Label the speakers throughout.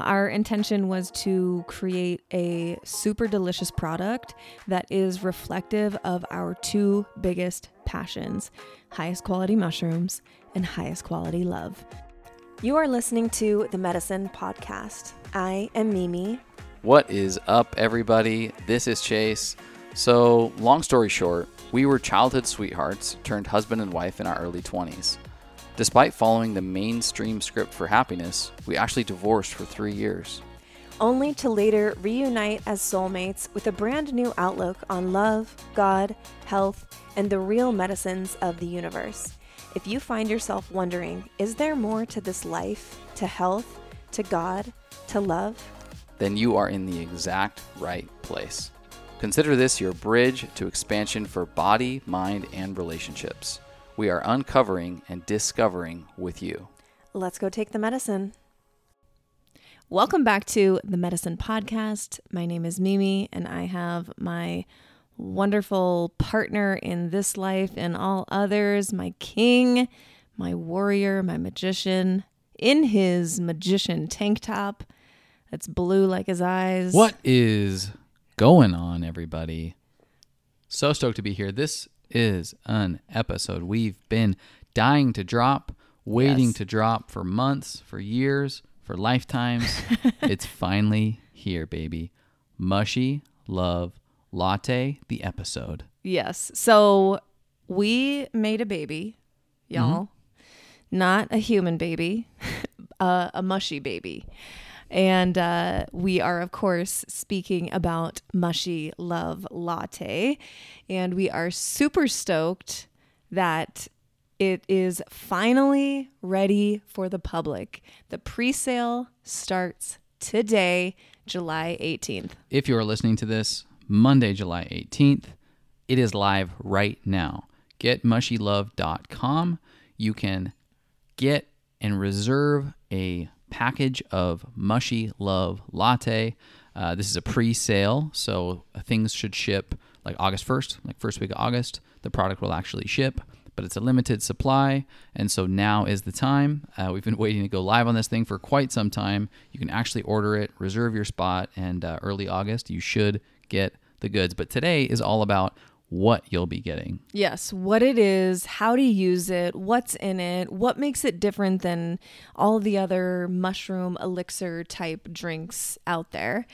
Speaker 1: Our intention was to create a super delicious product that is reflective of our two biggest passions highest quality mushrooms and highest quality love. You are listening to the Medicine Podcast. I am Mimi.
Speaker 2: What is up, everybody? This is Chase. So, long story short, we were childhood sweethearts turned husband and wife in our early 20s. Despite following the mainstream script for happiness, we actually divorced for three years.
Speaker 1: Only to later reunite as soulmates with a brand new outlook on love, God, health, and the real medicines of the universe. If you find yourself wondering, is there more to this life, to health, to God, to love?
Speaker 2: Then you are in the exact right place. Consider this your bridge to expansion for body, mind, and relationships. We are uncovering and discovering with you.
Speaker 1: Let's go take the medicine. Welcome back to the Medicine Podcast. My name is Mimi, and I have my wonderful partner in this life and all others, my king, my warrior, my magician, in his magician tank top that's blue like his eyes.
Speaker 2: What is going on, everybody? So stoked to be here. This is an episode we've been dying to drop, waiting
Speaker 1: Yes.
Speaker 2: to drop for months, for years, for lifetimes. it's finally here, baby. Mushy Love Latte, the episode.
Speaker 1: Yes. So we made a baby, y'all. Not a human baby, uh, a mushy baby. And uh, we are, of course, speaking about Mushy Love Latte. And we are super stoked that it is finally ready for the public. The pre sale starts today, July 18th.
Speaker 2: If you are listening to this Monday, July 18th, it is live right now. GetMushyLove.com. You can get and reserve a package of Mushy Love Latte. Uh, this is a pre sale, so things should ship like August 1st, like first week of August. The product will actually ship, but it's a limited supply. And so now is the time. Uh, we've been waiting to go live on this thing for quite some time. You can actually order it, reserve your spot, and uh, early August, you should get the goods. But today is all about what you'll be getting.
Speaker 1: Yes, what it is, how to use it, what's in it, what makes it different than all the other mushroom elixir type drinks out there.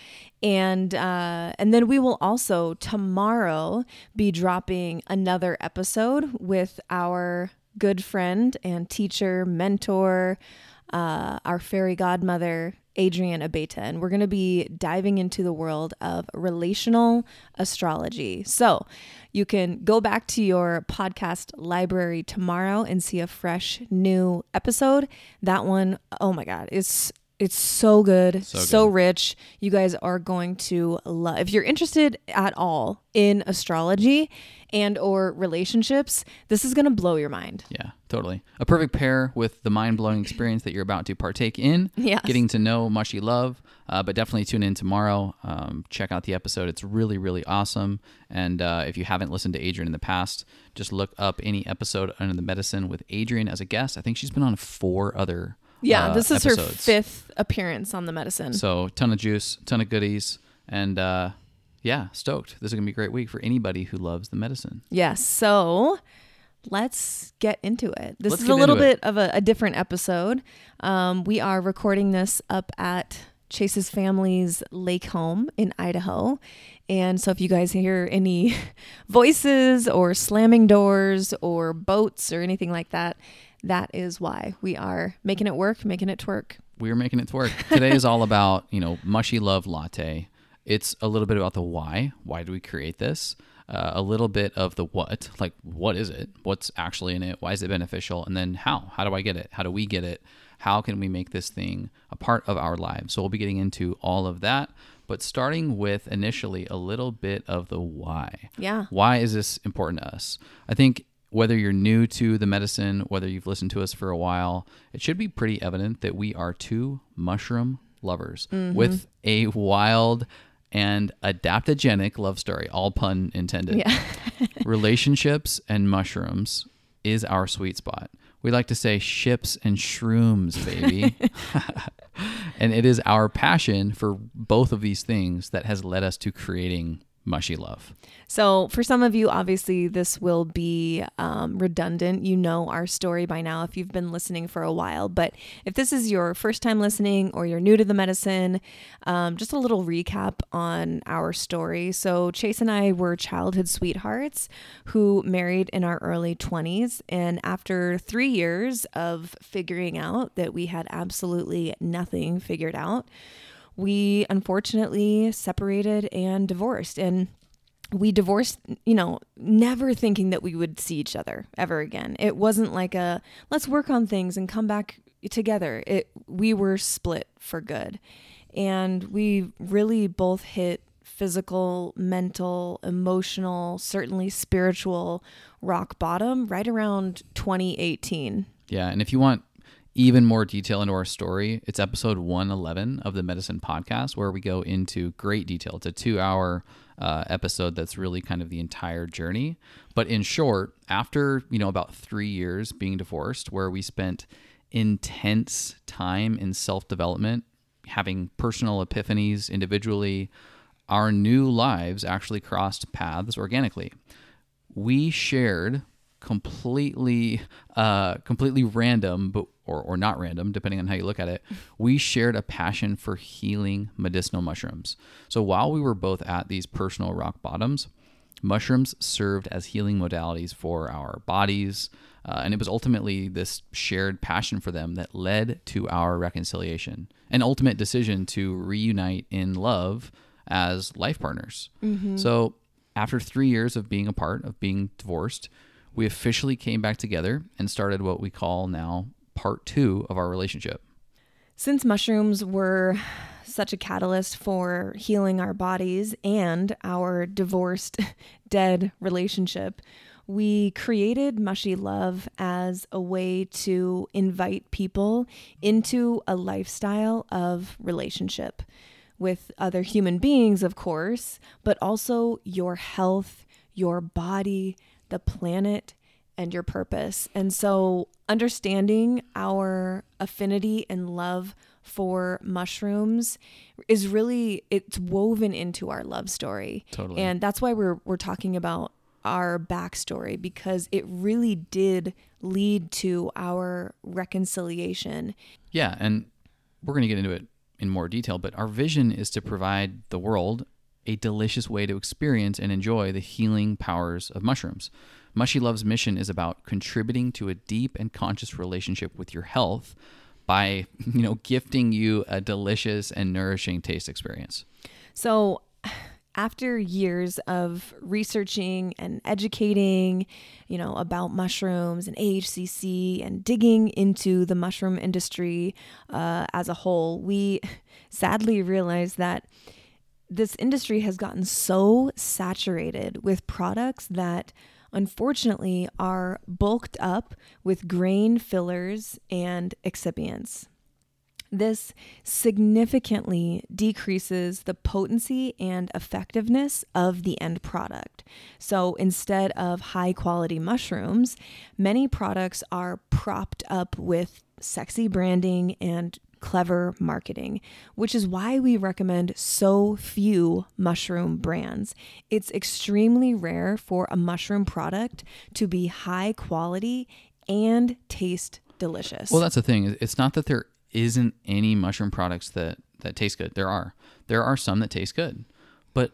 Speaker 1: And uh, and then we will also tomorrow be dropping another episode with our good friend and teacher, mentor, uh, our fairy godmother, Adrian Abeta, and we're going to be diving into the world of relational astrology. So you can go back to your podcast library tomorrow and see a fresh new episode. That one, oh my God, it's it's so good, so,
Speaker 2: So good.
Speaker 1: rich. You guys are going to love. If you're interested at all in astrology and or relationships, this is going to blow your mind.
Speaker 2: Yeah, totally. A perfect pair with the mind blowing experience that you're about to partake in.
Speaker 1: Yes.
Speaker 2: Getting to know Mushy Love. Uh, but definitely tune in tomorrow. Um, check out the episode. It's really, really awesome. And uh, if you haven't listened to Adrian in the past, just look up any episode under the medicine with Adrian as a guest. I think she's been on four other.
Speaker 1: Yeah,
Speaker 2: uh,
Speaker 1: this is her fifth appearance on the medicine.
Speaker 2: So, ton of juice, ton of goodies. And uh, yeah, stoked. This is going to be a great week for anybody who loves the medicine.
Speaker 1: Yes. So let's get into it. This
Speaker 2: Let's
Speaker 1: is a little bit of a, a different episode. Um, we are recording this up at Chase's family's lake home in Idaho. And so if you guys hear any voices or slamming doors or boats or anything like that, that is why we are making it work, making it twerk.
Speaker 2: we're making it work. Today is all about, you know, mushy love latte. It's a little bit about the why. Why do we create this? Uh, a little bit of the what, like what is it? What's actually in it? Why is it beneficial? And then how? How do I get it? How do we get it? How can we make this thing a part of our lives? So we'll be getting into all of that, but starting with initially a little bit of the why.
Speaker 1: Yeah.
Speaker 2: Why is this important to us? I think whether you're new to the medicine, whether you've listened to us for a while, it should be pretty evident that we are two mushroom lovers mm-hmm. with a wild and adaptogenic love story, all pun intended.
Speaker 1: Yeah.
Speaker 2: Relationships and mushrooms is our sweet spot. We like to say ships and shrooms, baby. and it is our passion for both of these things that has led us to creating mushy love.
Speaker 1: So, for some of you, obviously, this will be um, redundant. You know our story by now if you've been listening for a while. But if this is your first time listening or you're new to the medicine, um, just a little recap on our story. So, Chase and I were childhood sweethearts who married in our early 20s. And after three years of figuring out that we had absolutely nothing figured out, we unfortunately separated and divorced. And we divorced, you know, never thinking that we would see each other ever again. It wasn't like a let's work on things and come back together. It we were split for good. And we really both hit physical, mental, emotional, certainly spiritual rock bottom right around 2018.
Speaker 2: Yeah, and if you want even more detail into our story, it's episode 111 of the Medicine Podcast, where we go into great detail. It's a two hour uh, episode that's really kind of the entire journey. But in short, after, you know, about three years being divorced, where we spent intense time in self development, having personal epiphanies individually, our new lives actually crossed paths organically. We shared completely uh, completely random but or, or not random depending on how you look at it we shared a passion for healing medicinal mushrooms so while we were both at these personal rock bottoms mushrooms served as healing modalities for our bodies uh, and it was ultimately this shared passion for them that led to our reconciliation an ultimate decision to reunite in love as life partners
Speaker 1: Mm-hmm.
Speaker 2: so after three years of being apart of being divorced we officially came back together and started what we call now part two of our relationship.
Speaker 1: Since mushrooms were such a catalyst for healing our bodies and our divorced, dead relationship, we created Mushy Love as a way to invite people into a lifestyle of relationship with other human beings, of course, but also your health, your body, the planet, and your purpose. And so, understanding our affinity and love for mushrooms is really it's woven into our love story.
Speaker 2: Totally.
Speaker 1: And that's why we're we're talking about our backstory because it really did lead to our reconciliation.
Speaker 2: Yeah, and we're going to get into it in more detail, but our vision is to provide the world a delicious way to experience and enjoy the healing powers of mushrooms. Mushy Love's mission is about contributing to a deep and conscious relationship with your health by, you know, gifting you a delicious and nourishing taste experience.
Speaker 1: So, after years of researching and educating, you know, about mushrooms and AHCC and digging into the mushroom industry uh, as a whole, we sadly realized that this industry has gotten so saturated with products that unfortunately are bulked up with grain fillers and excipients. This significantly decreases the potency and effectiveness of the end product. So instead of high quality mushrooms, many products are propped up with sexy branding and clever marketing, which is why we recommend so few mushroom brands. It's extremely rare for a mushroom product to be high quality and taste delicious.
Speaker 2: Well, that's the thing. It's not that there isn't any mushroom products that that taste good. There are. There are some that taste good, but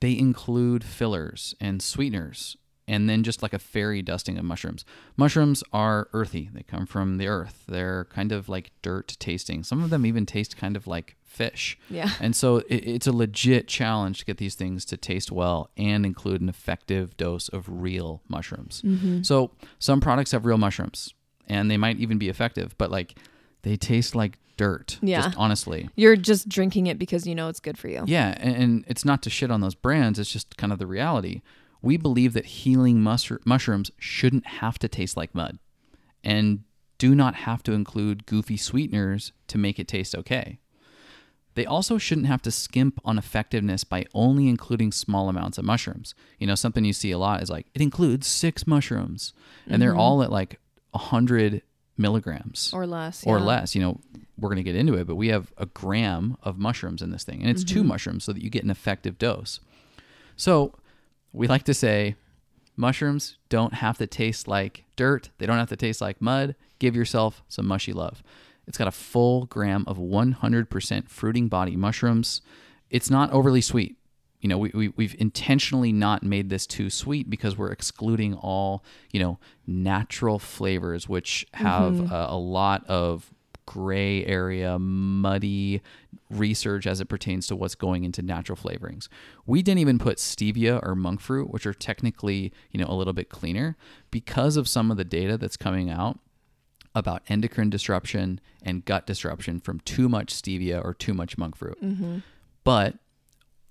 Speaker 2: they include fillers and sweeteners and then just like a fairy dusting of mushrooms. Mushrooms are earthy. They come from the earth. They're kind of like dirt tasting. Some of them even taste kind of like fish.
Speaker 1: Yeah.
Speaker 2: And so it, it's a legit challenge to get these things to taste well and include an effective dose of real mushrooms. Mm-hmm. So some products have real mushrooms and they might even be effective, but like they taste like dirt.
Speaker 1: Yeah.
Speaker 2: Just honestly.
Speaker 1: You're just drinking it because you know it's good for you.
Speaker 2: Yeah, and, and it's not to shit on those brands. It's just kind of the reality. We believe that healing mushroom mushrooms shouldn't have to taste like mud, and do not have to include goofy sweeteners to make it taste okay. They also shouldn't have to skimp on effectiveness by only including small amounts of mushrooms. You know, something you see a lot is like it includes six mushrooms, and they're mm-hmm. all at like hundred milligrams
Speaker 1: Or less.
Speaker 2: or
Speaker 1: yeah.
Speaker 2: less. You know, we're going to get into it, but we have a gram of mushrooms in this thing, and it's two mm-hmm. mushrooms so that you get an effective dose. So we like to say mushrooms don't have to taste like dirt, they don't have to taste like mud. Give yourself some mushy love. It's got a full gram of 100% fruiting body mushrooms. It's not overly sweet. You know, we, we, we've intentionally not made this too sweet because we're excluding all, you know, natural flavors, which have mm-hmm. a, a lot of gray area, muddy research as it pertains to what's going into natural flavorings. We didn't even put stevia or monk fruit, which are technically, you know, a little bit cleaner because of some of the data that's coming out about endocrine disruption and gut disruption from too much stevia or too much monk fruit. Mm-hmm. But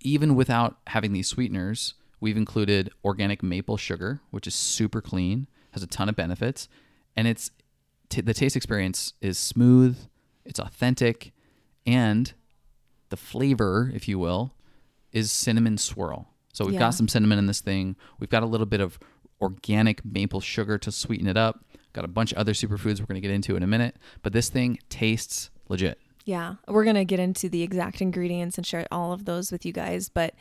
Speaker 2: even without having these sweeteners, we've included organic maple sugar, which is super clean, has a ton of benefits, and it's t- the taste experience is smooth, it's authentic, and the flavor, if you will, is cinnamon swirl. So we've
Speaker 1: Yeah.
Speaker 2: got some cinnamon in this thing. We've got a little bit of organic maple sugar to sweeten it up. Got a bunch of other superfoods we're going to get into in a minute, but this thing tastes legit.
Speaker 1: Yeah, we're gonna get into the exact ingredients and share all of those with you guys. But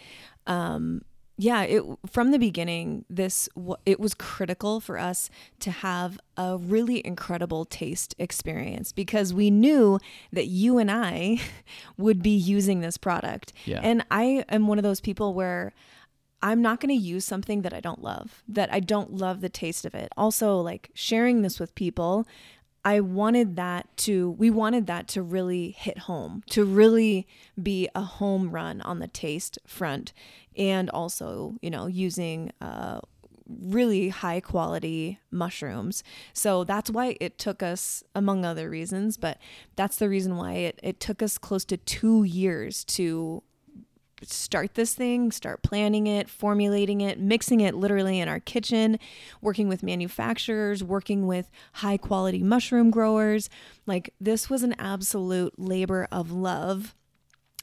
Speaker 1: um, yeah, it from the beginning, this it was critical for us to have a really incredible taste experience because we knew that you and I would be using this product.
Speaker 2: Yeah.
Speaker 1: And I am one of those people where I'm not going to use something that I don't love, that I don't love the taste of it. Also, like sharing this with people, I wanted that to, we wanted that to really hit home, to really be a home run on the taste front. And also, you know, using, uh, really high quality mushrooms. So that's why it took us, among other reasons, but that's the reason why it, it took us close to two years to start this thing, start planning it, formulating it, mixing it literally in our kitchen, working with manufacturers, working with high quality mushroom growers. Like this was an absolute labor of love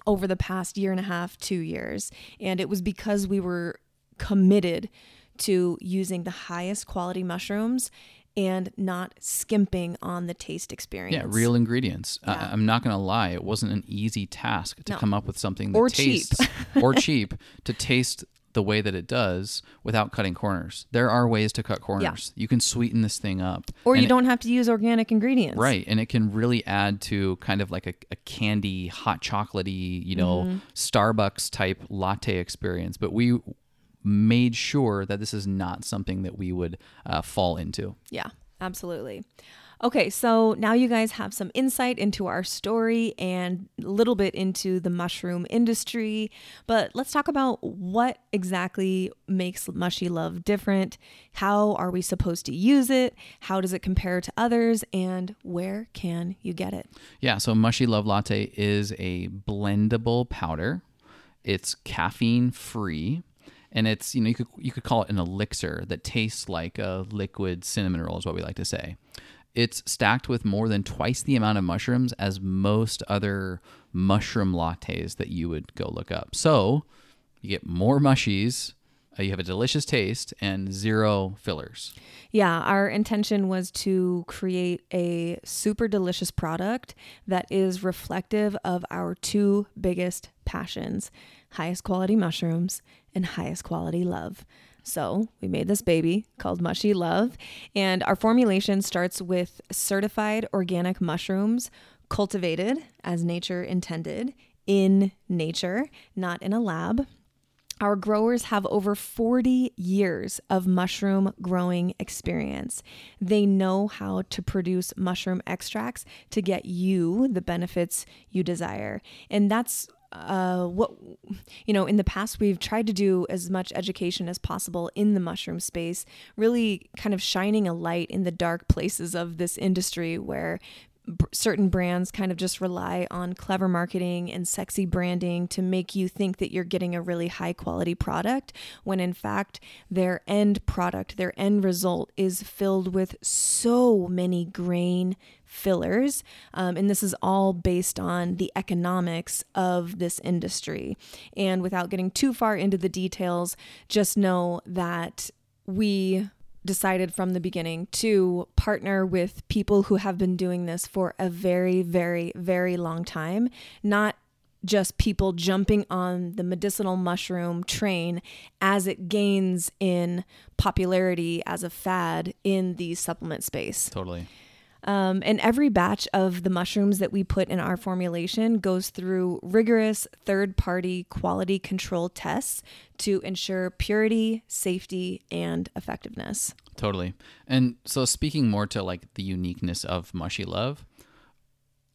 Speaker 1: over the past year and a half, 2 years. And it was because we were committed to using the highest quality mushrooms and not skimping on the taste experience.
Speaker 2: Yeah, real ingredients. I-
Speaker 1: Yeah.
Speaker 2: I'm not going to lie; it wasn't an easy task to
Speaker 1: No.
Speaker 2: come up with something that
Speaker 1: Or cheap.
Speaker 2: tastes or cheap to taste the way that it does without cutting corners. There are ways to cut corners. You can sweeten this thing up,
Speaker 1: Or you
Speaker 2: it-
Speaker 1: don't have to use organic ingredients.
Speaker 2: right, and it can really add to kind of like a, a candy, hot chocolatey, you know,
Speaker 1: Mm-hmm.
Speaker 2: Starbucks type latte experience. But we made sure that this is not something that we would uh, fall into.
Speaker 1: Yeah, absolutely. Okay, so now you guys have some insight into our story and a little bit into the mushroom industry. But let's talk about what exactly makes Mushy Love different. How are we supposed to use it? How does it compare to others? And where can you get it?
Speaker 2: Yeah, so Mushy Love Latte is a blendable powder. It's caffeine free. And it's, you know, you could you could call it an elixir that tastes like a liquid cinnamon roll is what we like to say. It's stacked with more than twice the amount of mushrooms as most other mushroom lattes that you would go look up. So you get more mushies, uh, you have a delicious taste, and zero fillers.
Speaker 1: Yeah, our intention was to create a super delicious product that is reflective of our two biggest passions highest quality mushrooms and highest quality love. So, we made this baby called Mushy Love, and our formulation starts with certified organic mushrooms cultivated as nature intended in nature, not in a lab. Our growers have over 40 years of mushroom growing experience. They know how to produce mushroom extracts to get you the benefits you desire. And that's uh, what, you know, in the past, we've tried to do as much education as possible in the mushroom space, really kind of shining a light in the dark places of this industry where b- certain brands kind of just rely on clever marketing and sexy branding to make you think that you're getting a really high quality product when in fact their end product their end result is filled with so many grain fillers um, and this is all based on the economics of this industry. And without getting too far into the details just know that we decided from the beginning to partner with people who have been doing this for a very, very, very long time, not just people jumping on the medicinal mushroom train as it gains in popularity as a fad in the supplement space.
Speaker 2: Totally.
Speaker 1: Um, and every batch of the mushrooms that we put in our formulation goes through rigorous third party quality control tests to ensure purity, safety, and effectiveness.
Speaker 2: Totally. And so, speaking more to like the uniqueness of Mushy Love,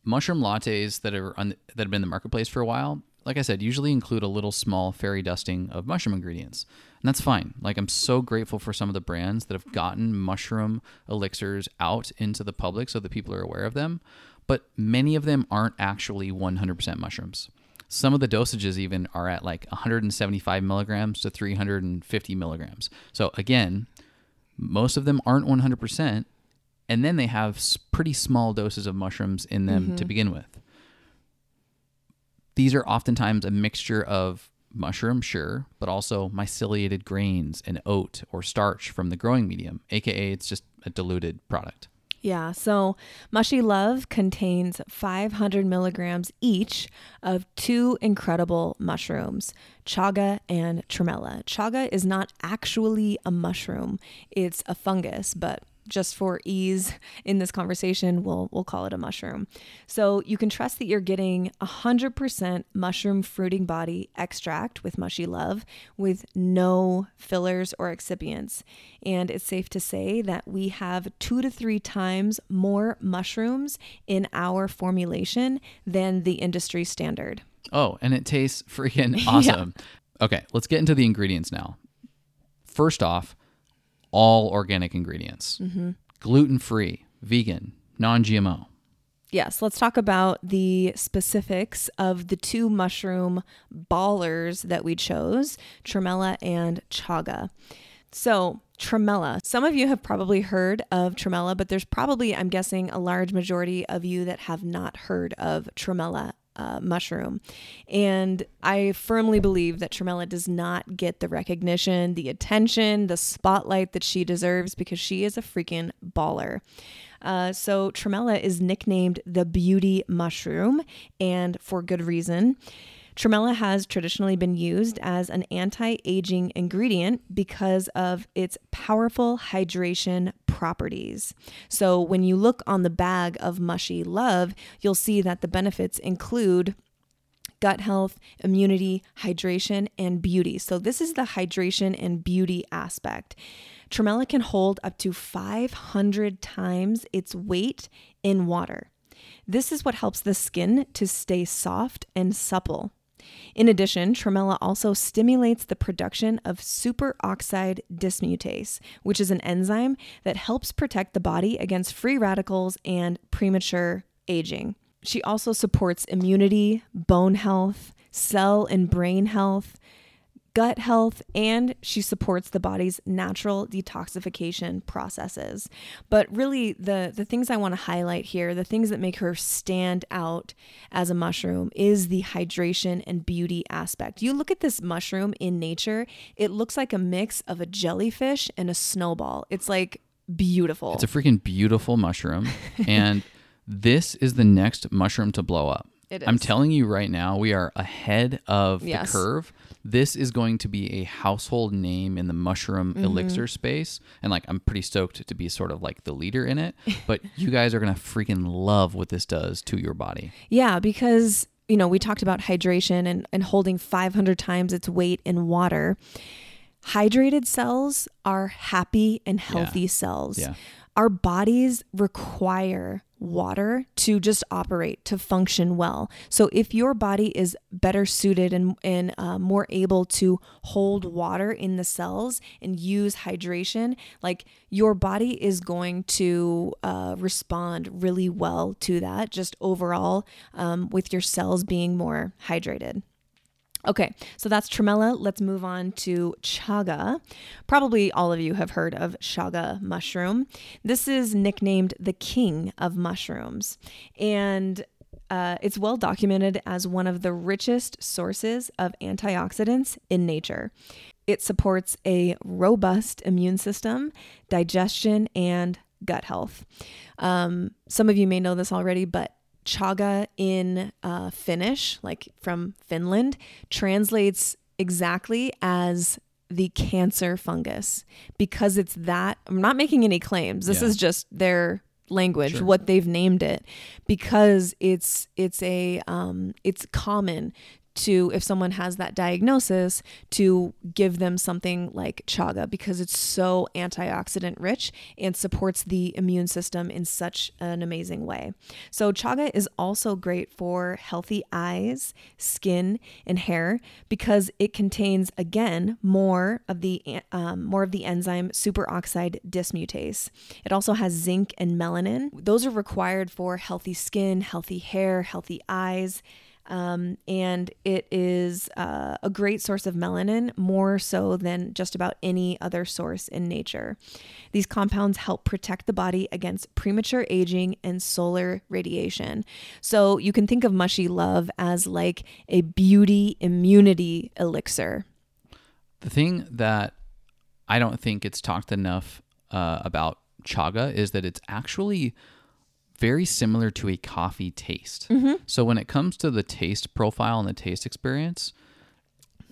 Speaker 2: mushroom lattes that are on, that have been in the marketplace for a while, like I said, usually include a little small fairy dusting of mushroom ingredients. And that's fine. Like I'm so grateful for some of the brands that have gotten mushroom elixirs out into the public so that people are aware of them, but many of them aren't actually 100% mushrooms. Some of the dosages even are at like 175 milligrams to 350 milligrams. So again, most of them aren't 100%, and then they have pretty small doses of mushrooms in them mm-hmm. to begin with. These are oftentimes a mixture of mushroom, sure, but also myceliated grains and oat or starch from the growing medium, aka it's just a diluted product.
Speaker 1: Yeah, so Mushy Love contains 500 milligrams each of two incredible mushrooms, chaga and tremella. Chaga is not actually a mushroom, it's a fungus, but just for ease in this conversation, we'll we'll call it a mushroom. So you can trust that you're getting 100% mushroom fruiting body extract with Mushy Love with no fillers or excipients. And it's safe to say that we have 2 to 3 times more mushrooms in our formulation than the industry standard.
Speaker 2: Oh, and it tastes freaking awesome. yeah. Okay, let's get into the ingredients now. First off, all organic ingredients, mm-hmm. gluten free, vegan, non GMO.
Speaker 1: Yes, let's talk about the specifics of the two mushroom ballers that we chose tremella and chaga. So, tremella. Some of you have probably heard of tremella, but there's probably, I'm guessing, a large majority of you that have not heard of tremella uh, mushroom. And I firmly believe that Tremella does not get the recognition, the attention, the spotlight that she deserves because she is a freaking baller. Uh, so, Tremella is nicknamed the beauty mushroom, and for good reason. Tremella has traditionally been used as an anti aging ingredient because of its powerful hydration properties. So, when you look on the bag of Mushy Love, you'll see that the benefits include gut health, immunity, hydration, and beauty. So, this is the hydration and beauty aspect. Tremella can hold up to 500 times its weight in water. This is what helps the skin to stay soft and supple. In addition, tremella also stimulates the production of superoxide dismutase, which is an enzyme that helps protect the body against free radicals and premature aging. She also supports immunity, bone health, cell and brain health, gut health, and she supports the body's natural detoxification processes. But really, the, the things I want to highlight here, the things that make her stand out as a mushroom, is the hydration and beauty aspect. You look at this mushroom in nature, it looks like a mix of a jellyfish and a snowball. It's like beautiful.
Speaker 2: It's a freaking beautiful mushroom. and this is the next mushroom to blow up. I'm telling you right now, we are ahead of yes. the curve this is going to be a household name in the mushroom mm-hmm. elixir space. And like, I'm pretty stoked to be sort of like the leader in it. But you guys are going to freaking love what this does to your body.
Speaker 1: Yeah, because, you know, we talked about hydration and, and holding 500 times its weight in water. Hydrated cells are happy and healthy yeah. cells. Yeah. Our bodies require water to just operate, to function well. So, if your body is better suited and, and uh, more able to hold water in the cells and use hydration, like your body is going to uh, respond really well to that, just overall, um, with your cells being more hydrated. Okay, so that's tremella. Let's move on to chaga. Probably all of you have heard of chaga mushroom. This is nicknamed the king of mushrooms. And uh, it's well documented as one of the richest sources of antioxidants in nature. It supports a robust immune system, digestion, and gut health. Um, some of you may know this already, but chaga in uh, Finnish, like from Finland, translates exactly as the cancer fungus because it's that. I'm not making any claims. This
Speaker 2: Yeah.
Speaker 1: is just their language
Speaker 2: Sure.
Speaker 1: what they've named it because it's it's a um it's common to if someone has that diagnosis to give them something like chaga because it's so antioxidant rich and supports the immune system in such an amazing way. So chaga is also great for healthy eyes, skin, and hair because it contains again more of the um, more of the enzyme superoxide dismutase. It also has zinc and melanin. Those are required for healthy skin, healthy hair, healthy eyes. Um, and it is uh, a great source of melanin, more so than just about any other source in nature. These compounds help protect the body against premature aging and solar radiation. So you can think of mushy love as like a beauty immunity elixir.
Speaker 2: The thing that I don't think it's talked enough uh, about chaga is that it's actually very similar to a coffee taste. Mm-hmm. So when it comes to the taste profile and the taste experience,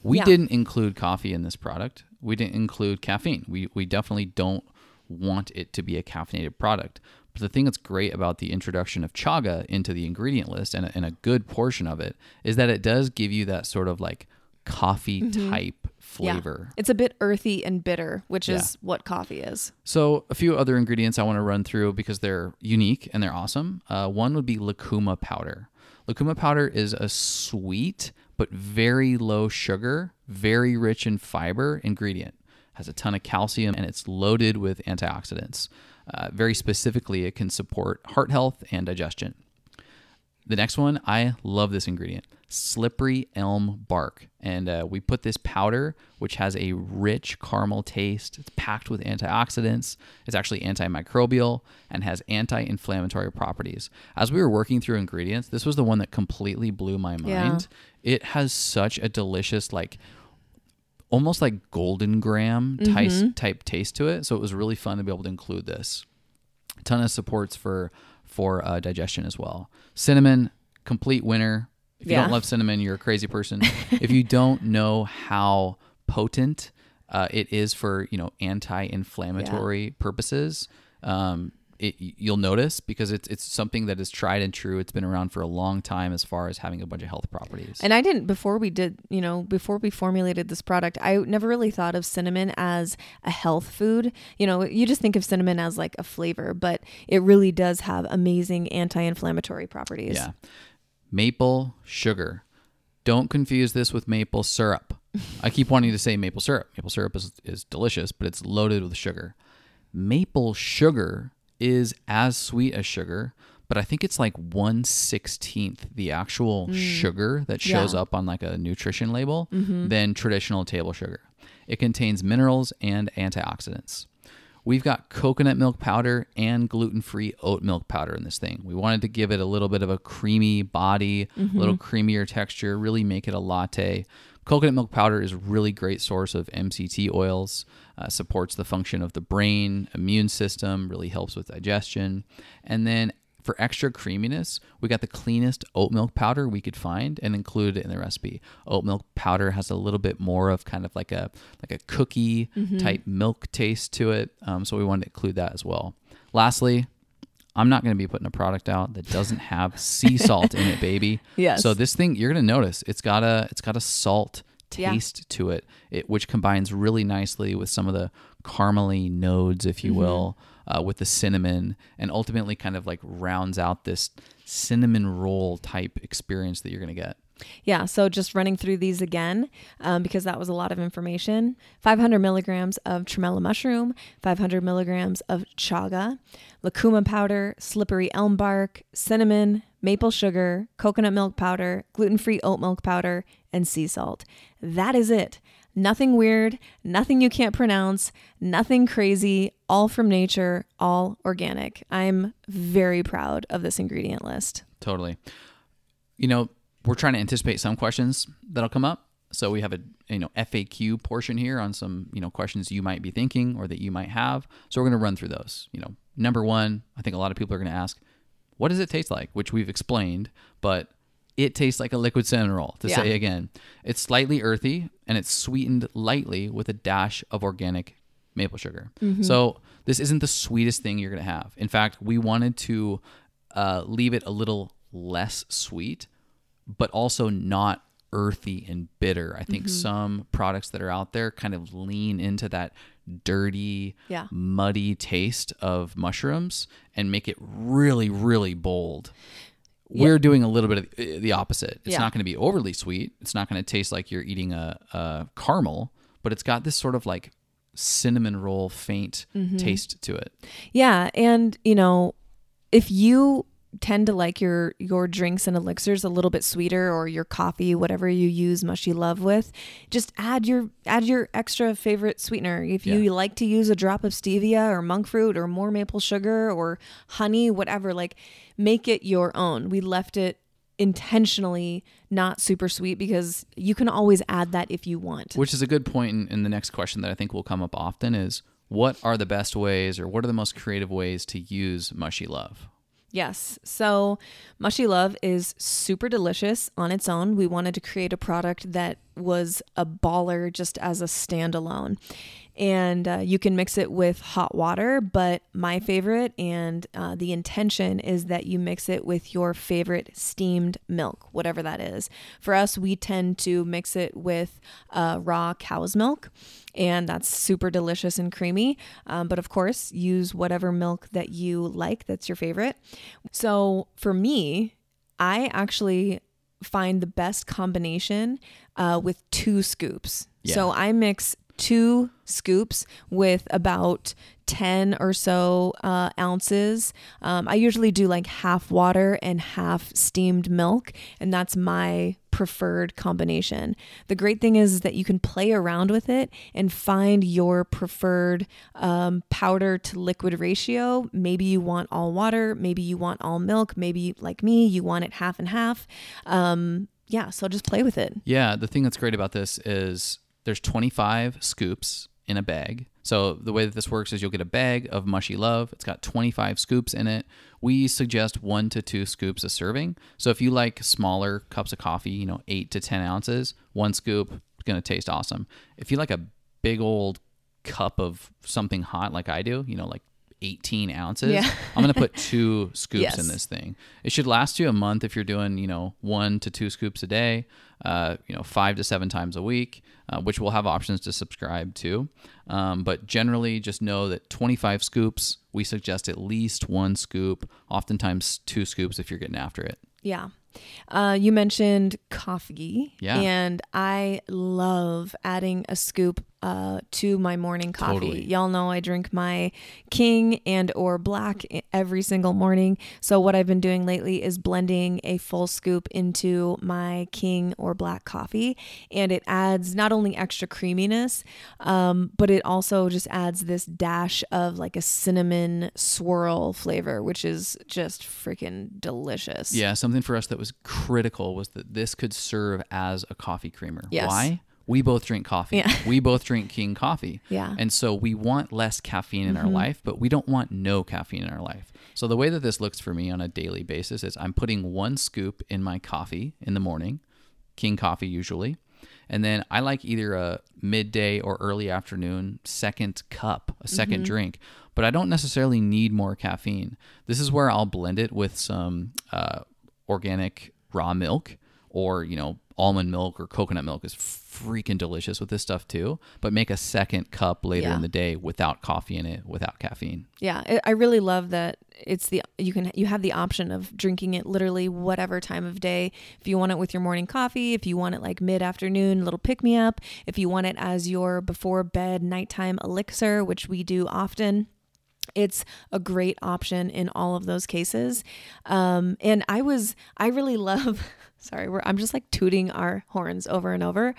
Speaker 2: we
Speaker 1: Yeah.
Speaker 2: didn't include coffee in this product. We didn't include caffeine. We we definitely don't want it to be a caffeinated product. But the thing that's great about the introduction of chaga into the ingredient list and a, and a good portion of it is that it does give you that sort of like coffee type flavor.
Speaker 1: It's a bit earthy and bitter, which
Speaker 2: Yeah.
Speaker 1: is what coffee is.
Speaker 2: So, a few other ingredients I want to run through because they're unique and they're awesome. Uh, one would be lucuma powder. Lucuma powder is a sweet but very low sugar, very rich in fiber ingredient. Has a ton of calcium and it's loaded with antioxidants. Uh, very specifically, it can support heart health and digestion. The next one, I love this ingredient slippery elm bark. And uh, we put this powder, which has a rich caramel taste. It's packed with antioxidants. It's actually antimicrobial and has anti inflammatory properties. As we were working through ingredients, this was the one that completely blew my mind.
Speaker 1: Yeah.
Speaker 2: It has such a delicious, like, almost like golden graham type, type taste to it. So it was really fun to be able to include this A ton of supports for for uh, digestion as well. Cinnamon, complete winner. If you
Speaker 1: Yeah.
Speaker 2: don't love cinnamon, you're a crazy person. if you don't know how potent uh, it is for you know anti-inflammatory purposes, um, it, you'll notice because it's it's something that is tried and true. It's been around for a long time as far as having a bunch of health properties.
Speaker 1: And I didn't before we did, you know, before we formulated this product, I never really thought of cinnamon as a health food. You know, you just think of cinnamon as like a flavor, but it really does have amazing anti-inflammatory properties.
Speaker 2: Yeah. Maple sugar. Don't confuse this with maple syrup. I keep wanting to say maple syrup. Maple syrup is, is delicious, but it's loaded with sugar. Maple sugar is as sweet as sugar, but I think it's like one sixteenth the actual sugar that shows
Speaker 1: Mm. Yeah.
Speaker 2: up on like a nutrition label
Speaker 1: Mm-hmm.
Speaker 2: than traditional table sugar. It contains minerals and antioxidants. We've got coconut milk powder and gluten free oat milk powder in this thing. We wanted to give it a little bit of a creamy body, a little creamier texture, really make it a latte. Coconut milk powder is a really great source of MCT oils, uh, supports the function of the brain, immune system, really helps with digestion. And then for extra creaminess, we got the cleanest oat milk powder we could find and included it in the recipe. Oat milk powder has a little bit more of kind of like a like a cookie type milk taste to it, um, so we wanted to include that as well. Lastly, I'm not going to be putting a product out that doesn't have sea salt in it, baby.
Speaker 1: Yes.
Speaker 2: So this thing you're going to notice it's got a it's got a salt
Speaker 1: Yeah.
Speaker 2: taste to it, it, which combines really nicely with some of the caramely nodes, if you
Speaker 1: Mm-hmm.
Speaker 2: will, uh, with the cinnamon, and ultimately kind of like rounds out this cinnamon roll type experience that you're going to get.
Speaker 1: Yeah, so just running through these again, um, because that was a lot of information 500 milligrams of tremella mushroom, 500 milligrams of chaga, lucuma powder, slippery elm bark, cinnamon, maple sugar, coconut milk powder, gluten free oat milk powder, and sea salt. That is it. Nothing weird, nothing you can't pronounce, nothing crazy, all from nature, all organic. I'm very proud of this ingredient list.
Speaker 2: Totally. you know, we're trying to anticipate some questions that'll come up. So we have a you know FAQ portion here on some you know questions you might be thinking or that you might have. So we're going to run through those. You know, number one, I think a lot of people are going to ask, what does it taste like? Which we've explained, but it tastes like a liquid cinnamon roll. To
Speaker 1: Yeah.
Speaker 2: say again, it's slightly earthy and it's sweetened lightly with a dash of organic maple sugar. So this isn't the sweetest thing you're going to have. In fact, we wanted to uh, leave it a little less sweet, but also not earthy and bitter. I think some products that are out there kind of lean into that dirty,
Speaker 1: Yeah.
Speaker 2: muddy taste of mushrooms and make it really, really bold. We're doing a little bit of the- opposite. It's
Speaker 1: Yeah.
Speaker 2: not going to be overly sweet. It's not going to taste like you're eating a, a caramel, but it's got this sort of like cinnamon roll faint mm-hmm. taste to it.
Speaker 1: Yeah, and you know, if you tend to like your your drinks and elixirs a little bit sweeter or your coffee whatever you use mushy love with just add your add your extra favorite sweetener if you
Speaker 2: Yeah.
Speaker 1: like to use a drop of stevia or monk fruit or more maple sugar or honey whatever like make it your own we left it intentionally not super sweet because you can always add that if you want
Speaker 2: Which is a good point in, in the next question that I think will come up often is what are the best ways or what are the most creative ways to use mushy love?
Speaker 1: Yes. So, Mushy Love is super delicious on its own. We wanted to create a product that was a baller just as a standalone. And uh, you can mix it with hot water, but my favorite and uh, the intention is that you mix it with your favorite steamed milk, whatever that is. For us, we tend to mix it with uh, raw cow's milk and that's super delicious and creamy. Um, but of course, use whatever milk that you like, that's your favorite. So for me, I actually find the best combination uh, with two scoops.
Speaker 2: Yeah.
Speaker 1: So I mix two scoops with about 10 or so uh, ounces. Um, I usually do like half water and half steamed milk, and that's my preferred combination. The great thing is, that you can play around with it and find your preferred um, powder to liquid ratio. Maybe you want all water, maybe you want all milk, maybe like me, you want it half and half. Um, yeah, so just play with it.
Speaker 2: Yeah, the thing that's great about this is there's 25 scoops in a bag. So the way that this works is you'll get a bag of mushy love. It's got 25 scoops in it. We suggest one to two scoops a serving. So if you like smaller cups of coffee, you know, eight to 10 ounces, one scoop is going to taste awesome. If you like a big old cup of something hot like I do, you know, like 18 ounces,
Speaker 1: Yeah.
Speaker 2: I'm going to put two scoops
Speaker 1: Yes.
Speaker 2: in this thing. It should last you a month if you're doing, you know, one to two scoops a day, uh, you know, five to seven times a week, uh, which we'll have options to subscribe to. Um, but generally, just know that 25 scoops, we suggest at least one scoop, oftentimes two scoops if you're getting after it.
Speaker 1: Yeah. Uh, you mentioned coffee.
Speaker 2: Yeah.
Speaker 1: And I love adding a scoop uh, to my morning coffee.
Speaker 2: Totally.
Speaker 1: Y'all know I drink my king and or black every single morning. So what I've been doing lately is blending a full scoop into my king or black coffee. And it adds not only extra creaminess, um, but it also just adds this dash of like a cinnamon swirl flavor, which is just freaking delicious.
Speaker 2: Yeah, something for us that was critical was that this could serve as a coffee creamer.
Speaker 1: Yes.
Speaker 2: Why? We both drink coffee.
Speaker 1: Yeah.
Speaker 2: We both drink King coffee.
Speaker 1: Yeah.
Speaker 2: And so we want less caffeine in our life, but we don't want no caffeine in our life. So the way that this looks for me on a daily basis is I'm putting one scoop in my coffee in the morning, King coffee usually. And then I like either a midday or early afternoon second cup, a 2nd drink, but I don't necessarily need more caffeine. This is where I'll blend it with some uh, organic raw milk or, you know, almond milk or coconut milk is freaking delicious with this stuff too. But make a second cup later
Speaker 1: Yeah.
Speaker 2: in the day without coffee in it, without caffeine.
Speaker 1: Yeah, I- I really love that it's the you can you have the option of drinking it literally whatever time of day. If you want it with your morning coffee, if you want it like mid afternoon, little pick me up, if you want it as your before bed nighttime elixir, which we do often. It's a great option in all of those cases. Um, and I was, I really love, sorry, we're, I'm just like tooting our horns over and over,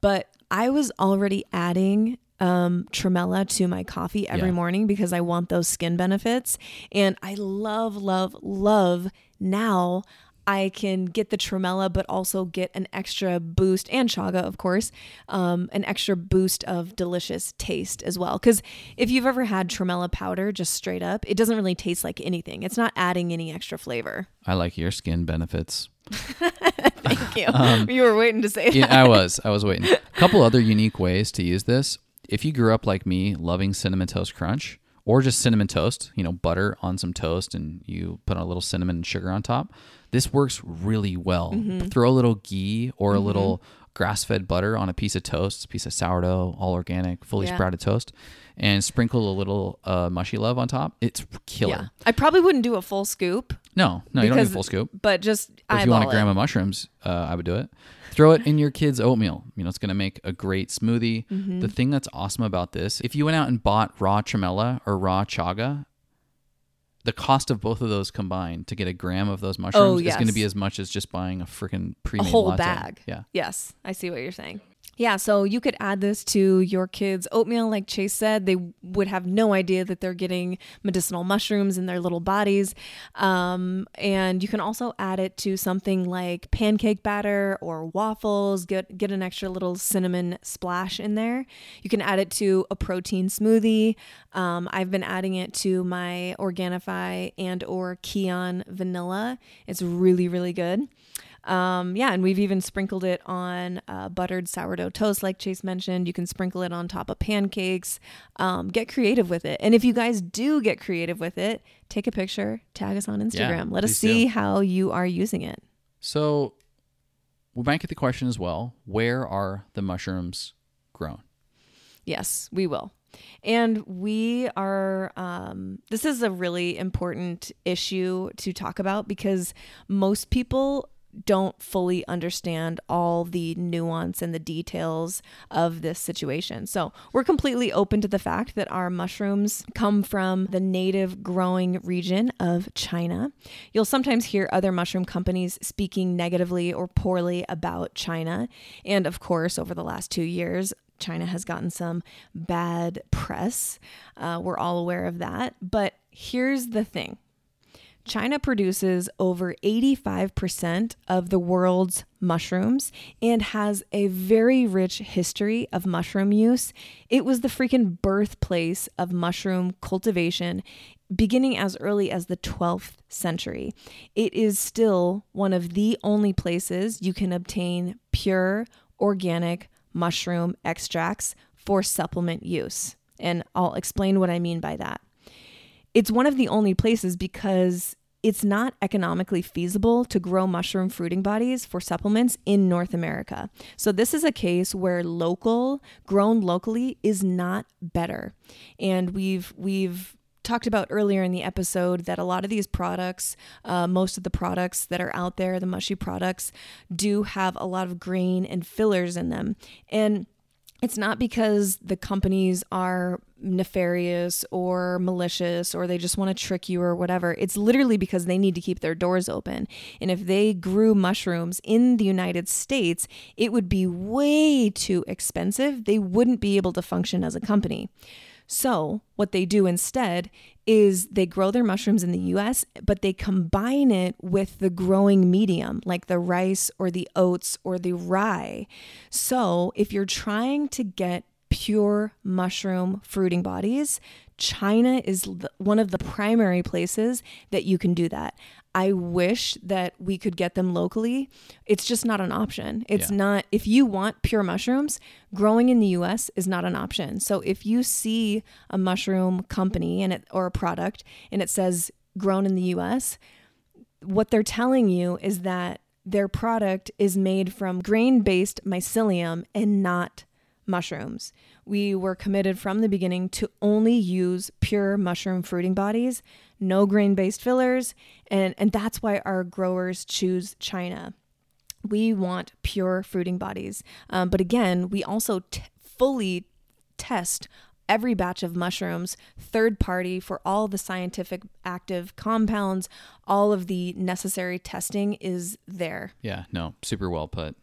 Speaker 1: but I was already adding um, tremella to my coffee every
Speaker 2: Yeah.
Speaker 1: morning because I want those skin benefits. And I love, love, love now. I can get the tremella, but also get an extra boost and chaga, of course, um, an extra boost of delicious taste as well. Because if you've ever had tremella powder just straight up, it doesn't really taste like anything. It's not adding any extra flavor.
Speaker 2: I like your skin benefits.
Speaker 1: Thank you. you were waiting to say that.
Speaker 2: Um, Yeah, I was. I was waiting. A couple other unique ways to use this. If you grew up like me, loving cinnamon toast crunch, or just cinnamon toast, you know, butter on some toast, and you put a little cinnamon and sugar on top. This works really well.
Speaker 1: Mm-hmm.
Speaker 2: Throw a little ghee or a little grass-fed butter on a piece of toast, a piece of sourdough, all organic, fully
Speaker 1: Yeah.
Speaker 2: sprouted toast, and sprinkle a little uh, mushy love on top. It's killer.
Speaker 1: Yeah. I probably wouldn't do a full scoop,
Speaker 2: No, no, you don't need a full scoop.
Speaker 1: but just
Speaker 2: But if you want a gram
Speaker 1: it.
Speaker 2: of mushrooms, uh, I would do it. Throw it in your kids' oatmeal. You know, it's going to make a great smoothie.
Speaker 1: Mm-hmm.
Speaker 2: The thing that's awesome about this, if you went out and bought raw tremella or raw chaga, the cost of both of those combined to get a gram of those mushrooms is going to
Speaker 1: Oh,
Speaker 2: be as much as just buying a freaking
Speaker 1: a
Speaker 2: pre-made
Speaker 1: whole
Speaker 2: latte.
Speaker 1: bag.
Speaker 2: Yeah.
Speaker 1: Yes, I see what you're saying. Yeah, so you could add this to your kids' oatmeal, like Chase said. They would have no idea that they're getting medicinal mushrooms in their little bodies. Um, and you can also add it to something like pancake batter or waffles. Get get an extra little cinnamon splash in there. You can add it to a protein smoothie. Um, I've been adding it to my Organifi and or Kion vanilla. It's really really good. Um, yeah, and we've even sprinkled it on uh, buttered sourdough toast, like Chase mentioned. You can sprinkle it on top of pancakes. Um, get creative with it. And if you guys do get creative with it, take a picture, tag us on Instagram. Let us see
Speaker 2: do.
Speaker 1: how you are using it.
Speaker 2: So we might get the question as well: Where are the mushrooms grown?
Speaker 1: Yes, we will. And we are, um, this is a really important issue to talk about because most people don't fully understand all the nuance and the details of this situation. So, we're completely open to the fact that our mushrooms come from the native growing region of China. You'll sometimes hear other mushroom companies speaking negatively or poorly about China. And of course, over the last two years, China has gotten some bad press. Uh, we're all aware of that. But here's the thing China produces over 85% of the world's mushrooms and has a very rich history of mushroom use. It was the freaking birthplace of mushroom cultivation beginning as early as the 12th century. It is still one of the only places you can obtain pure organic mushroom extracts for supplement use. And I'll explain what I mean by that it's one of the only places because it's not economically feasible to grow mushroom fruiting bodies for supplements in North America. So this is a case where local grown locally is not better. And we've we've talked about earlier in the episode that a lot of these products, uh, most of the products that are out there, the mushy products, do have a lot of grain and fillers in them. And it's not because the companies are nefarious or malicious or they just want to trick you or whatever. It's literally because they need to keep their doors open. And if they grew mushrooms in the United States, it would be way too expensive. They wouldn't be able to function as a company. So, what they do instead is they grow their mushrooms in the US, but they combine it with the growing medium, like the rice or the oats or the rye. So, if you're trying to get pure mushroom fruiting bodies, China is one of the primary places that you can do that. I wish that we could get them locally. It's just not an option. It's
Speaker 2: Yeah.
Speaker 1: not, if you want pure mushrooms, growing in the US is not an option. So if you see a mushroom company and it, or a product and it says grown in the US, what they're telling you is that their product is made from grain based mycelium and not mushrooms. We were committed from the beginning to only use pure mushroom fruiting bodies, no grain based fillers, and, and that's why our growers choose China. We want pure fruiting bodies. Um, but again, we also t- fully test every batch of mushrooms, third party for all the scientific active compounds, all of the necessary testing is there.
Speaker 2: Yeah, no, super well put.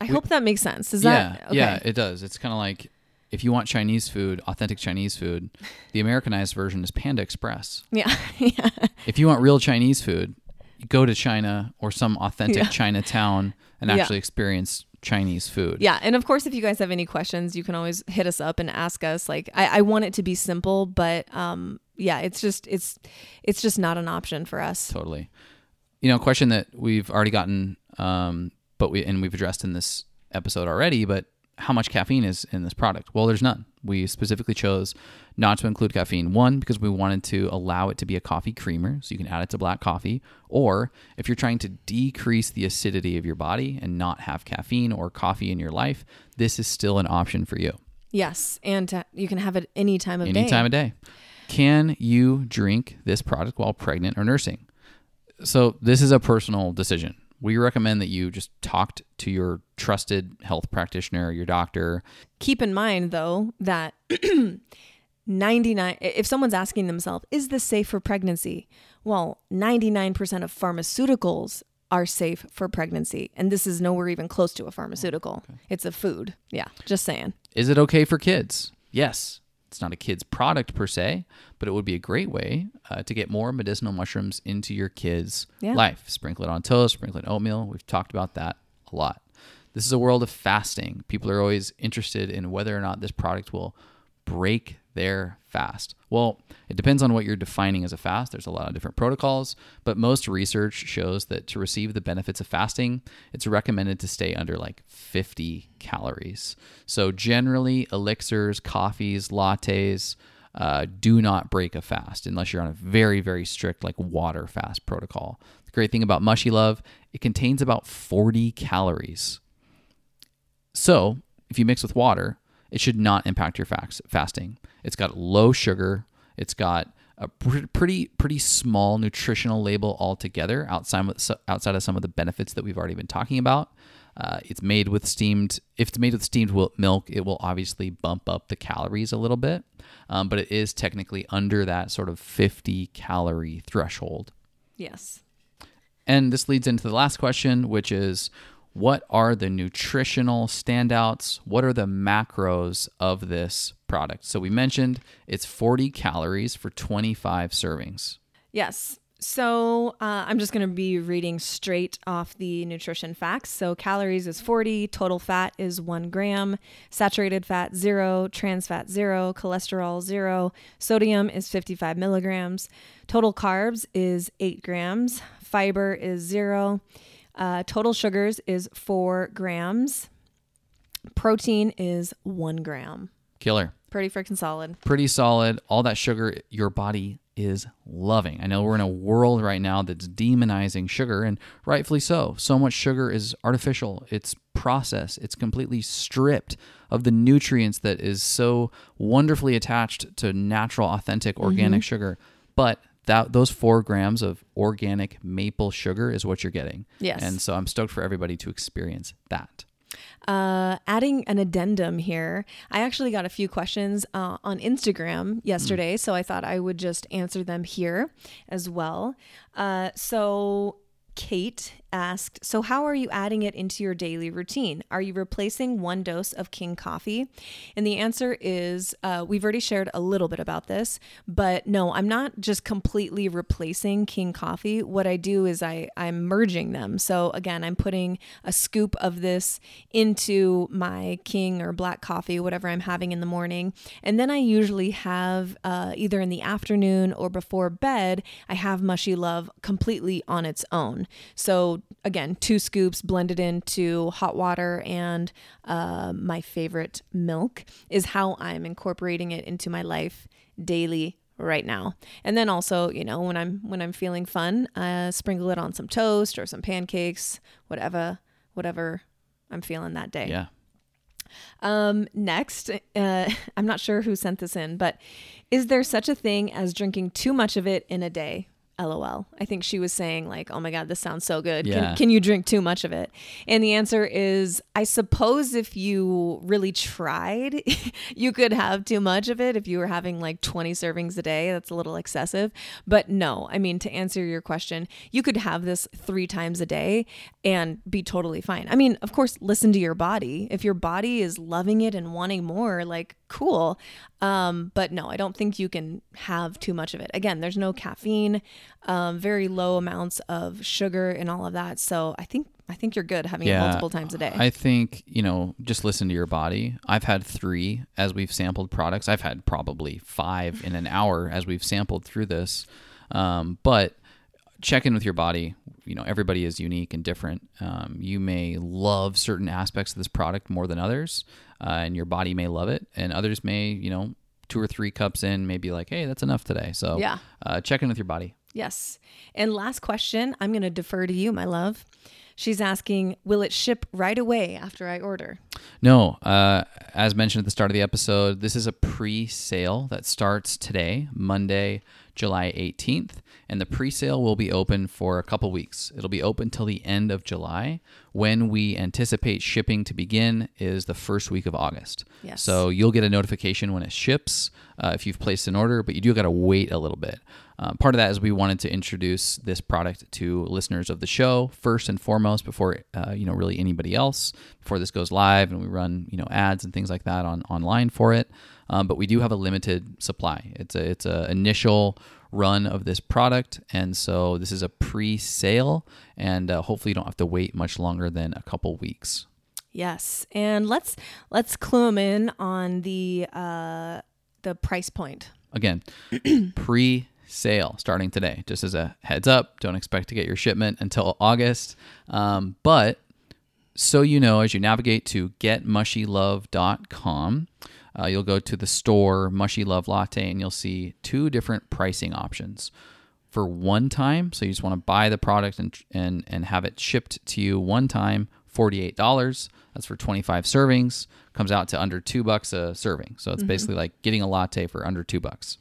Speaker 1: I hope that makes sense. Does
Speaker 2: yeah,
Speaker 1: that okay.
Speaker 2: yeah, it does. It's kind of like if you want Chinese food, authentic Chinese food, the Americanized version is Panda Express.
Speaker 1: Yeah. yeah.
Speaker 2: If you want real Chinese food, go to China or some authentic
Speaker 1: Yeah.
Speaker 2: Chinatown and
Speaker 1: Yeah.
Speaker 2: actually experience Chinese food.
Speaker 1: Yeah, and of course, if you guys have any questions, you can always hit us up and ask us. Like, I, I want it to be simple, but um, yeah, it's just it's it's just not an option for us.
Speaker 2: Totally. You know, a question that we've already gotten, um, but we and we've addressed in this episode already. But how much caffeine is in this product? Well, there's none. We specifically chose not to include caffeine. One, because we wanted to allow it to be a coffee creamer, so you can add it to black coffee. Or if you're trying to decrease the acidity of your body and not have caffeine or coffee in your life, this is still an option for you.
Speaker 1: Yes, and uh, you can have it any time of
Speaker 2: any
Speaker 1: day.
Speaker 2: time of day. Can you drink this product while pregnant or nursing? So this is a personal decision. We recommend that you just talk to your trusted health practitioner, your doctor.
Speaker 1: Keep in mind though that 99 if someone's asking themselves, is this safe for pregnancy? Well, 99% of pharmaceuticals are safe for pregnancy, and this is nowhere even close to a pharmaceutical. It's a food. Yeah, just saying.
Speaker 2: Is it okay for kids? Yes. It's not a kid's product per se, but it would be a great way uh, to get more medicinal mushrooms into your kids'
Speaker 1: Yeah.
Speaker 2: life. Sprinkle it on toast, sprinkle it in oatmeal. We've talked about that a lot. This is a world of fasting. People are always interested in whether or not this product will break their fast. Well, it depends on what you're defining as a fast. There's a lot of different protocols, but most research shows that to receive the benefits of fasting, it's recommended to stay under like 50 calories. So generally, elixirs, coffees, lattes, uh, do not break a fast unless you're on a very, very strict like water fast protocol. The great thing about Mushy Love, it contains about 40 calories. So, if you mix with water, it should not impact your fax- fasting. It's got low sugar. It's got a pr- pretty pretty small nutritional label altogether outside of, outside of some of the benefits that we've already been talking about. Uh, it's made with steamed. If it's made with steamed milk, it will obviously bump up the calories a little bit, um, but it is technically under that sort of 50 calorie threshold.
Speaker 1: Yes.
Speaker 2: And this leads into the last question, which is what are the nutritional standouts? What are the macros of this product? So we mentioned it's 40 calories for 25 servings.
Speaker 1: Yes. So uh, I'm just going to be reading straight off the nutrition facts. So calories is 40, total fat is one gram, saturated fat zero, trans fat zero, cholesterol zero, sodium is 55 milligrams, total carbs is eight grams, fiber is zero, uh, total sugars is four grams, protein is one gram.
Speaker 2: Killer.
Speaker 1: Pretty freaking solid.
Speaker 2: Pretty solid. All that sugar your body is loving. I know we're in a world right now that's demonizing sugar, and rightfully so. So much sugar is artificial, it's processed, it's completely stripped of the nutrients that is so wonderfully attached to natural, authentic, organic sugar. But that those four grams of organic maple sugar is what you're getting.
Speaker 1: Yes.
Speaker 2: And so I'm stoked for everybody to experience that.
Speaker 1: Uh, adding an addendum here, I actually got a few questions uh, on Instagram yesterday, so I thought I would just answer them here as well. Uh, so, Kate asked, So, how are you adding it into your daily routine? Are you replacing one dose of King coffee? And the answer is uh, we've already shared a little bit about this, but no, I'm not just completely replacing King coffee. What I do is I, I'm merging them. So, again, I'm putting a scoop of this into my King or black coffee, whatever I'm having in the morning. And then I usually have uh, either in the afternoon or before bed, I have Mushy Love completely on its own. So, again, two scoops blended into hot water and uh, my favorite milk is how I'm incorporating it into my life daily right now. And then also, you know, when I'm when I'm feeling fun, uh, sprinkle it on some toast or some pancakes, whatever, whatever I'm feeling that day.
Speaker 2: Yeah.
Speaker 1: Um, next, uh, I'm not sure who sent this in, but is there such a thing as drinking too much of it in a day? LOL. I think she was saying like, "Oh my god, this sounds so good.
Speaker 2: Yeah.
Speaker 1: Can, can you drink too much of it?" And the answer is, I suppose if you really tried, you could have too much of it if you were having like 20 servings a day. That's a little excessive. But no, I mean to answer your question, you could have this 3 times a day and be totally fine. I mean, of course, listen to your body. If your body is loving it and wanting more, like cool. Um, but no, I don't think you can have too much of it. Again, there's no caffeine, um, very low amounts of sugar and all of that. So I think I think you're good having it multiple times a day.
Speaker 2: I think, you know, just listen to your body. I've had three as we've sampled products. I've had probably five in an hour as we've sampled through this. Um, but check in with your body. You know, everybody is unique and different. Um, you may love certain aspects of this product more than others, uh, and your body may love it, and others may, you know, two or three cups in, may be like, hey, that's enough today. So,
Speaker 1: Yeah.
Speaker 2: uh, check in with your body.
Speaker 1: Yes. And last question, I'm going to defer to you, my love. She's asking, will it ship right away after I order?
Speaker 2: No, uh, as mentioned at the start of the episode, this is a pre sale that starts today, Monday, July 18th. And the pre sale will be open for a couple weeks. It'll be open till the end of July. When we anticipate shipping to begin is the first week of August.
Speaker 1: Yes.
Speaker 2: So you'll get a notification when it ships uh, if you've placed an order, but you do got to wait a little bit. Um, part of that is we wanted to introduce this product to listeners of the show first and foremost before uh, you know really anybody else before this goes live and we run you know ads and things like that on online for it. Um, but we do have a limited supply. It's a it's a initial run of this product, and so this is a pre-sale, and uh, hopefully you don't have to wait much longer than a couple weeks.
Speaker 1: Yes. And let's let's clue them in on the uh the price point.
Speaker 2: Again, pre sale starting today. Just as a heads up, don't expect to get your shipment until August. Um, but so you know, as you navigate to getmushylove.com, uh, you'll go to the store Mushy Love Latte and you'll see two different pricing options. For one time, so you just want to buy the product and, and, and have it shipped to you one time, $48. That's for 25 servings. Comes out to under two bucks a serving. So it's basically like getting a latte for under two bucks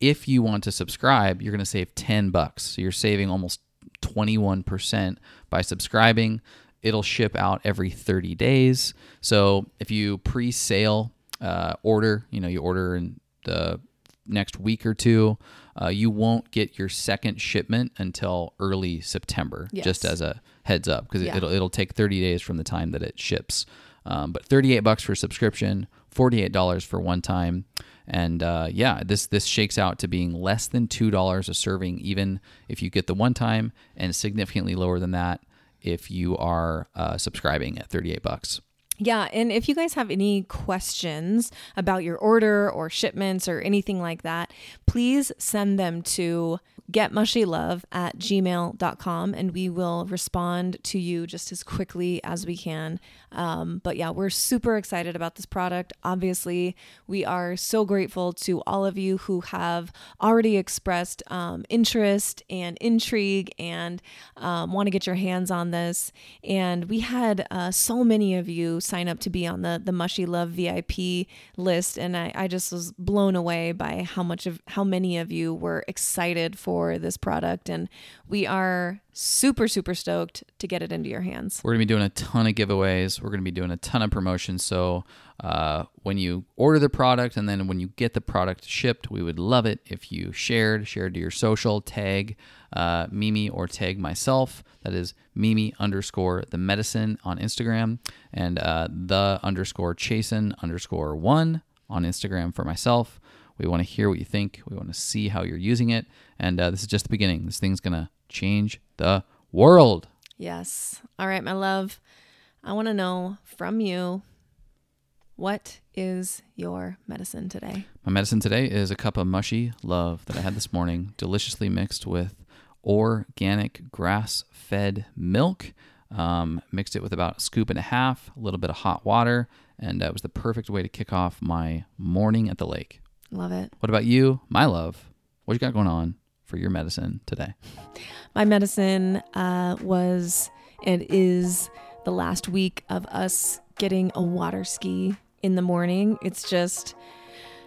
Speaker 2: if you want to subscribe, you're going to save 10 bucks. So you're saving almost 21% by subscribing. It'll ship out every 30 days. So if you pre-sale uh, order, you know, you order in the next week or two, uh, you won't get your second shipment until early September. Just as a heads up, because
Speaker 1: Yeah.
Speaker 2: it'll it'll take 30 days from the time that it ships. Um, but 38 bucks for subscription, 48 dollars for one time, and uh, yeah, this this shakes out to being less than two dollars a serving, even if you get the one time, and significantly lower than that if you are uh, subscribing at 38 bucks.
Speaker 1: Yeah, and if you guys have any questions about your order or shipments or anything like that, please send them to getmushylove at gmail.com and we will respond to you just as quickly as we can. Um, but yeah, we're super excited about this product. Obviously, we are so grateful to all of you who have already expressed um, interest and intrigue and um, want to get your hands on this. And we had uh, so many of you sign up to be on the the Mushy Love VIP list, and I, I just was blown away by how much of how many of you were excited for this product, and we are super super stoked to get it into your hands.
Speaker 2: We're going to be doing a ton of giveaways. We're going to be doing a ton of promotions. So uh, when you order the product and then when you get the product shipped, we would love it if you shared, shared to your social, tag uh, Mimi or tag myself. That is Mimi underscore the medicine on Instagram and uh, the underscore chasen underscore one on Instagram for myself. We want to hear what you think. We want to see how you're using it. And uh, this is just the beginning. This thing's going to change the world.
Speaker 1: Yes. All right, my love. I want to know from you what is your medicine today?
Speaker 2: My medicine today is a cup of mushy love that I had this morning, deliciously mixed with organic grass fed milk. Um, mixed it with about a scoop and a half, a little bit of hot water, and that was the perfect way to kick off my morning at the lake.
Speaker 1: Love it.
Speaker 2: What about you, my love? What you got going on for your medicine today?
Speaker 1: My medicine uh, was and is the last week of us getting a water ski in the morning. It's just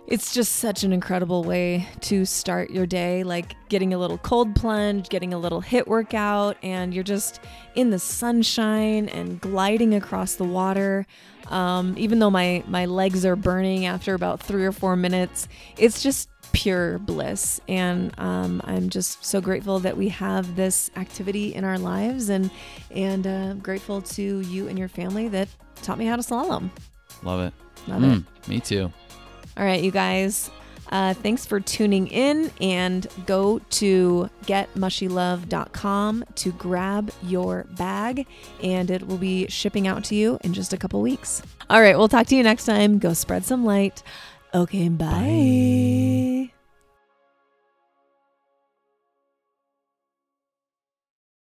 Speaker 1: it's just such an incredible way to start your day like getting a little cold plunge getting a little hit workout and you're just in the sunshine and gliding across the water um, even though my my legs are burning after about three or four minutes it's just pure bliss and um, i'm just so grateful that we have this activity in our lives and and uh, grateful to you and your family that taught me how to slalom
Speaker 2: Love it.
Speaker 1: love it
Speaker 2: Mm, me too.
Speaker 1: All right, you guys. Uh, thanks for tuning in and go to getmushylove.com to grab your bag and it will be shipping out to you in just a couple weeks. All right, we'll talk to you next time. Go spread some light. Okay, bye. bye.